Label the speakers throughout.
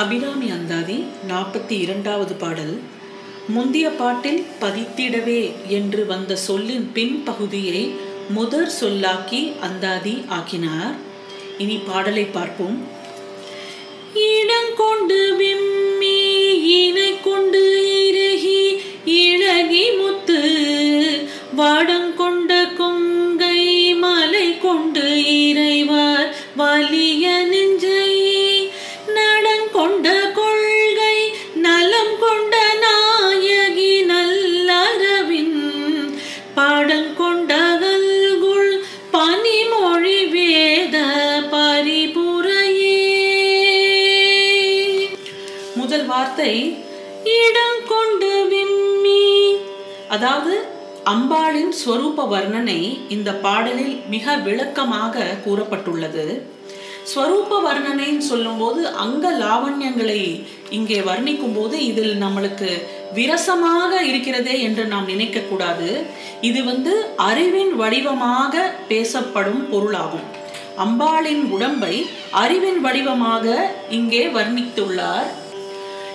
Speaker 1: அபிராமி அந்தாதி நாற்பத்தி இரண்டாவது பாடல். முந்திய பாட்டில் பதித்திடவே என்று வந்த சொல்லின் பின்பகுதியை முதற் சொல்லாக்கி அந்தாதி ஆக்கினார். இனி பாடலை பார்ப்போம். வார்த்தை இடம் கொண்டு விம்மி. அதாவது அம்பாளின் ஸ்வரூப வர்ணனை இந்த பாடலில் மிக விளக்கமாக கூறப்பட்டுள்ளது. ஸ்வரூப வர்ணனைன்னு சொல்லும்போது அங்க லாவண்யங்களை இங்கே வர்ணிக்கும் போது இதில் நம்மளுக்கு விரசமாக இருக்கிறதே என்று நாம் நினைக்க கூடாது இது வந்து அறிவின் வடிவமாக பேசப்படும் பொருளாகும். அம்பாளின் உடம்பை அறிவின் வடிவமாக இங்கே வர்ணித்துள்ளார்.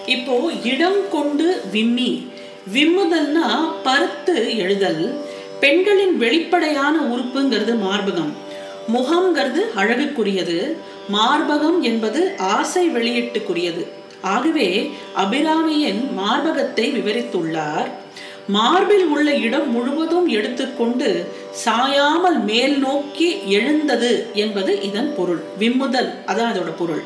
Speaker 1: இப்போ இடம் கொண்டு விம்மி. விம்முதல்னா பருத்து எழுதல். பெண்களின் வெளிப்படையான உறுப்புங்கிறது மார்பகம். முகம்ங்கிறது அழகுக்குரியது. மார்பகம் என்பது ஆசை வெளியீட்டுக்குரியது. ஆகவே அபிராமியின் மார்பகத்தை விவரித்துள்ளார். மார்பில் உள்ள இடம் முழுவதும் எடுத்துக்கொண்டு சாயாமல் மேல் நோக்கி எழுந்தது என்பது இதன் பொருள். விம்முதல் அதான் அதோட பொருள்.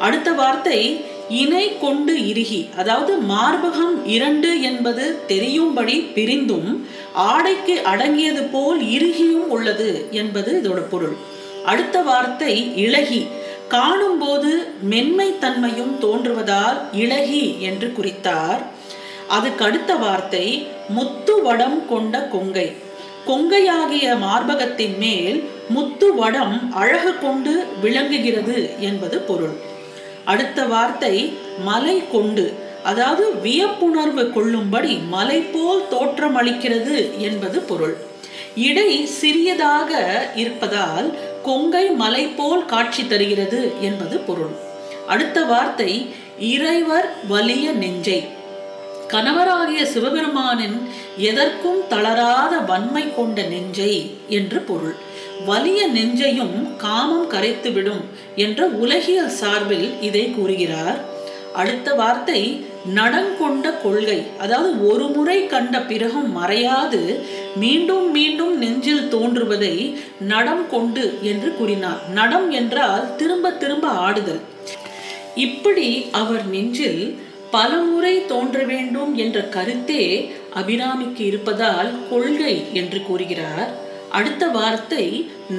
Speaker 1: அடுத்த வார்த்தை இணை கொண்டு இறுகி அதாவது மார்பகம் இரண்டு என்பது தெரியும்படி பிரிந்தும் ஆடைக்கு அடங்கியது போல் இறுகியும் உள்ளது என்பது இதோட பொருள். அடுத்த வார்த்தை இழகி காணும்போது மென்மை தன்மையும் தோன்றுவதால் இழகி என்று குறித்தார். அதுக்கு அடுத்த வார்த்தை முத்து வடம் கொண்ட கொங்கை. கொங்கையாகிய மார்பகத்தின் மேல் முத்து வடம் அழகு கொண்டு விளங்குகிறது என்பது பொருள். அடுத்த வார்த்தை மலை கொண்டு அதாவது வியப்புணர்வு கொள்ளும்படி மலை போல் தோற்றம் அளிக்கிறது என்பது பொருள். இடை சிறியதாக இருப்பதால் கொங்கை மலை போல் காட்சி தருகிறது என்பது பொருள். அடுத்த வார்த்தை இறைவர் வலிய நெஞ்சை கணவராகிய சிவபெருமானின் எதற்கும் தளராத வன்மை கொண்ட நெஞ்சை என்று பொருள். வலிய நெஞ்சையும் காமம் கரைத்துவிடும் என்ற உலகியல் சார்பில் இதை கூறுகிறார். அடுத்த வார்த்தை நடங்கொண்ட கொள்கை. அதாவது ஒரு முறை கண்ட பிறகும் மறையாது மீண்டும் மீண்டும் நெஞ்சில் தோன்றுவதை நடம் கொண்டு என்று கூறினார். நடம் என்றால் திரும்ப திரும்ப ஆடுதல். இப்படி அவர் நெஞ்சில் பலமுறை தோன்ற வேண்டும் என்ற கருத்தே அபிராமிக்கு இருப்பதால் கொள்கை என்று கூறுகிறார். அடுத்த வார்த்தை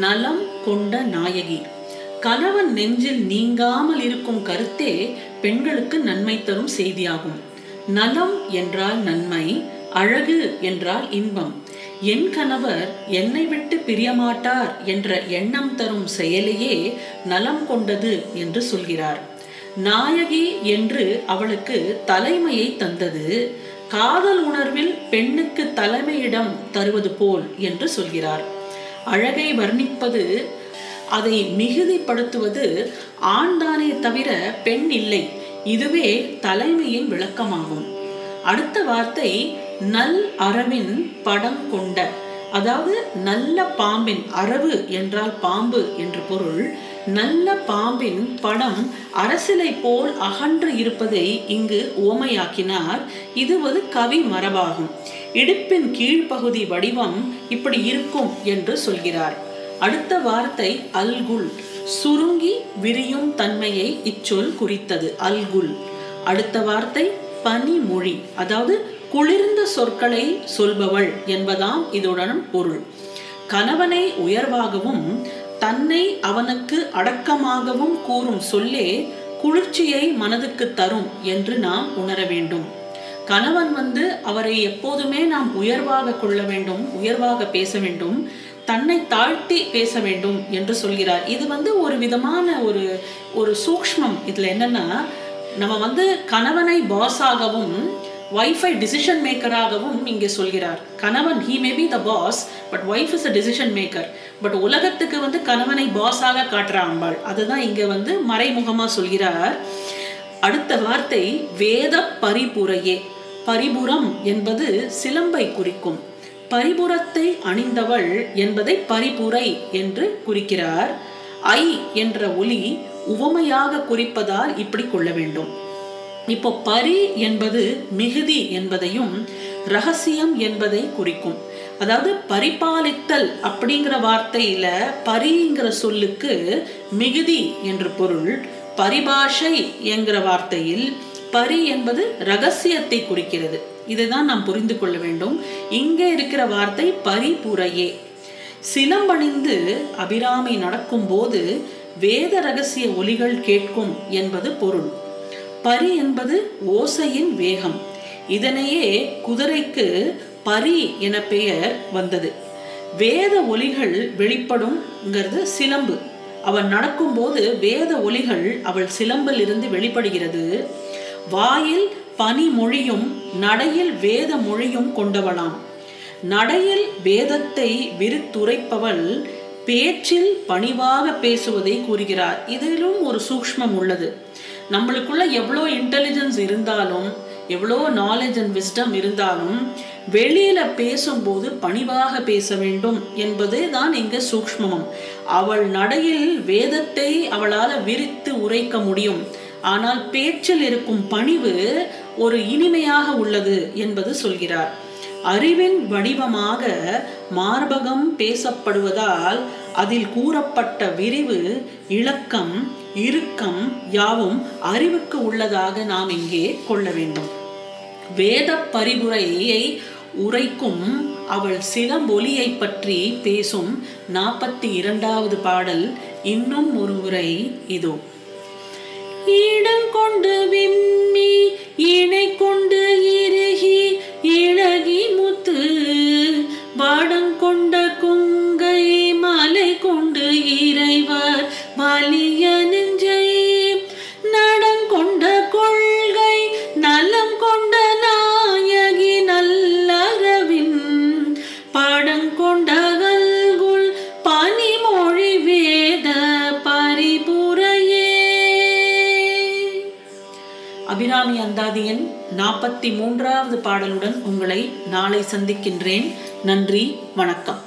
Speaker 1: நலம் கொண்ட நாயகி. கணவன் நெஞ்சில் நீங்காமல் இருக்கும் கருத்தே பெண்களுக்கு நன்மை தரும் செய்தியாகும். நலம் என்றால் நன்மை அழகு என்றால் இன்பம். என் கணவர் என்னை விட்டு பிரியமாட்டார் என்ற எண்ணம் தரும் செயலையே நலம் கொண்டது என்று சொல்கிறார். நாயகி என்று அவளுக்கு தலைமையை தந்தது. காதல் உணர்வில் பெண்ணுக்கு தலைமையிடம் தருவது போல் என்று சொல்கிறார். அழகை வர்ணிப்பது அதை மிகுதிப்படுத்துவது ஆண்தானே தவிர பெண் இல்லை. இதுவே தலைமையின் விளக்கமாகும். அடுத்த வார்த்தை நல் அரவின் படம் கொண்ட அதாவது நல்ல பாம்பின் அரவு என்றால் பாம்பு என்று பொருள் நல்ல பாம்பின் படம் அரசிலை போல் அகன்று இருப்பதை இங்கு ஓமையாக்கினார் இது ஒரு கவி மரபாகும். இடுப்பின் கீழ்ப்பகுதி வடிவம் இப்படி இருக்கும் என்று சொல்கிறார். அடுத்த வார்த்தை அல்குல். சுருங்கி விரியும் தன்மையை இச்சொல் குறித்தது. அல்குல். அடுத்த வார்த்தை பனிமொழி. அதாவது குளிர்ந்த சொற்களை சொல்பவள் என்பதாம் இதுடன் பொருள். கணவனை உயர்வாகவும் தன்னை அவனுக்கு அடக்கமாகவும் கூறும் சொல்லே குளிர்ச்சியை மனதுக்கு தரும் என்று நாம் உணர வேண்டும். கணவன் வந்து அவரை எப்போதுமே நாம் உயர்வாக கொள்ள வேண்டும் உயர்வாக பேச வேண்டும் தன்னை தாழ்த்தி பேச வேண்டும் என்று சொல்கிறார். இது வந்து ஒரு விதமான ஒரு ஒரு சூக்ஷ்மம். இதுல என்னன்னா நம்ம வந்து கணவனை பாஸாகவும் ஒய்ஃபை டிசிஷன் மேக்கராகவும் இங்கே சொல்கிறார். கணவன் he may be the boss but wife is a decision maker but உலகத்துக்கு வந்து கணவனை பாஸாக காட்டுற அம்பாள். அதுதான் இங்கே வந்து மறைமுகமாக சொல்கிறார். அடுத்த வார்த்தை வேத பரிபுரையே. பரிபுரம் என்பது சிலம்பை குறிக்கும். பரிபுரத்தை அணிந்தவள் என்பதை பரிபுரை என்று குறிக்கிறார். ஐ என்ற ஒலி உவமையாக குறிப்பதால் இப்படி கொள்ள வேண்டும். இப்போ பரி என்பது மிகுதி என்பதையும் ரகசியம் என்பதை குறிக்கும். அதாவது பரிபாலித்தல் அப்படிங்கிற வார்த்தையில பரிங்கிற சொல்லுக்கு மிகுதி என்று பொருள் பரிபாஷை என்கிற வார்த்தையில் பரி என்பது ரகசியத்தை குறிக்கிறது. இதுதான் நாம் புரிந்து கொள்ள வேண்டும். இங்கே இருக்கிற வார்த்தை பரிபுரையே. சிலம்பணிந்து அபிராமி நடக்கும்போது வேத ரகசிய ஒலிகள் கேட்கும் என்பது பொருள். பரி என்பது ஓசையின் வேகம். இதனையே குதிரைக்கு பரி என பெயர் வந்தது. வேத ஒலிகள் வெளிப்படும்ங்கிறது சிலம்பு. அவள் நடக்கும்போது வேத ஒலிகள் அவள் சிலம்பில் இருந்து வெளிப்படுகிறது. வாயில் பனி மொழியும் நடையில் வேத மொழியும் கொண்டவளாம். நடையில் வேதத்தை விரித்துரைப்பவள் பேச்சில் பணிவாக பேசுவதை கூறுகிறார். இதிலும் ஒரு சூக்ஷ்மம் உள்ளது. நம்மளுக்குள்ள எவ்வளோ இன்டெலிஜென்ஸ் இருந்தாலும் எவ்வளோ நாலேஜ் அண்ட் விஸ்டம் இருந்தாலும் வெளியில பேசும்போது பணிவாக பேச வேண்டும் என்பது தான் இங்கு சூக்ஷ்மம். அவள் நடையில் வேதத்தை அவளால் விரித்து உரைக்க முடியும். ஆனால் பேச்சில் இருக்கும் பணிவு ஒரு இனிமையாக உள்ளது என்பது சொல்கிறார். அறிவின் வடிவமாக மார்பகம் பேசப்படுவதால் அதில் கூறப்பட்ட விரிவு இலக்கம் இறுக்கம் யாவும் அறிவுக்கு உள்ளதாக நாம் இங்கே கொள்ள வேண்டும். வேத பரிபுரையை உரைக்கும் அவள் சிலம்பொலியை பற்றி பேசும் நாற்பத்தி இரண்டாவது பாடல் இன்னும் ஒரு முறை இதோ. இடம் கொண்டு விம்மி இணை கொண்டு அபிராமி அந்தாதியின் நாற்பத்தி மூன்றாவது பாடலுடன் உங்களை நாளை சந்திக்கின்றேன். நன்றி வணக்கம்.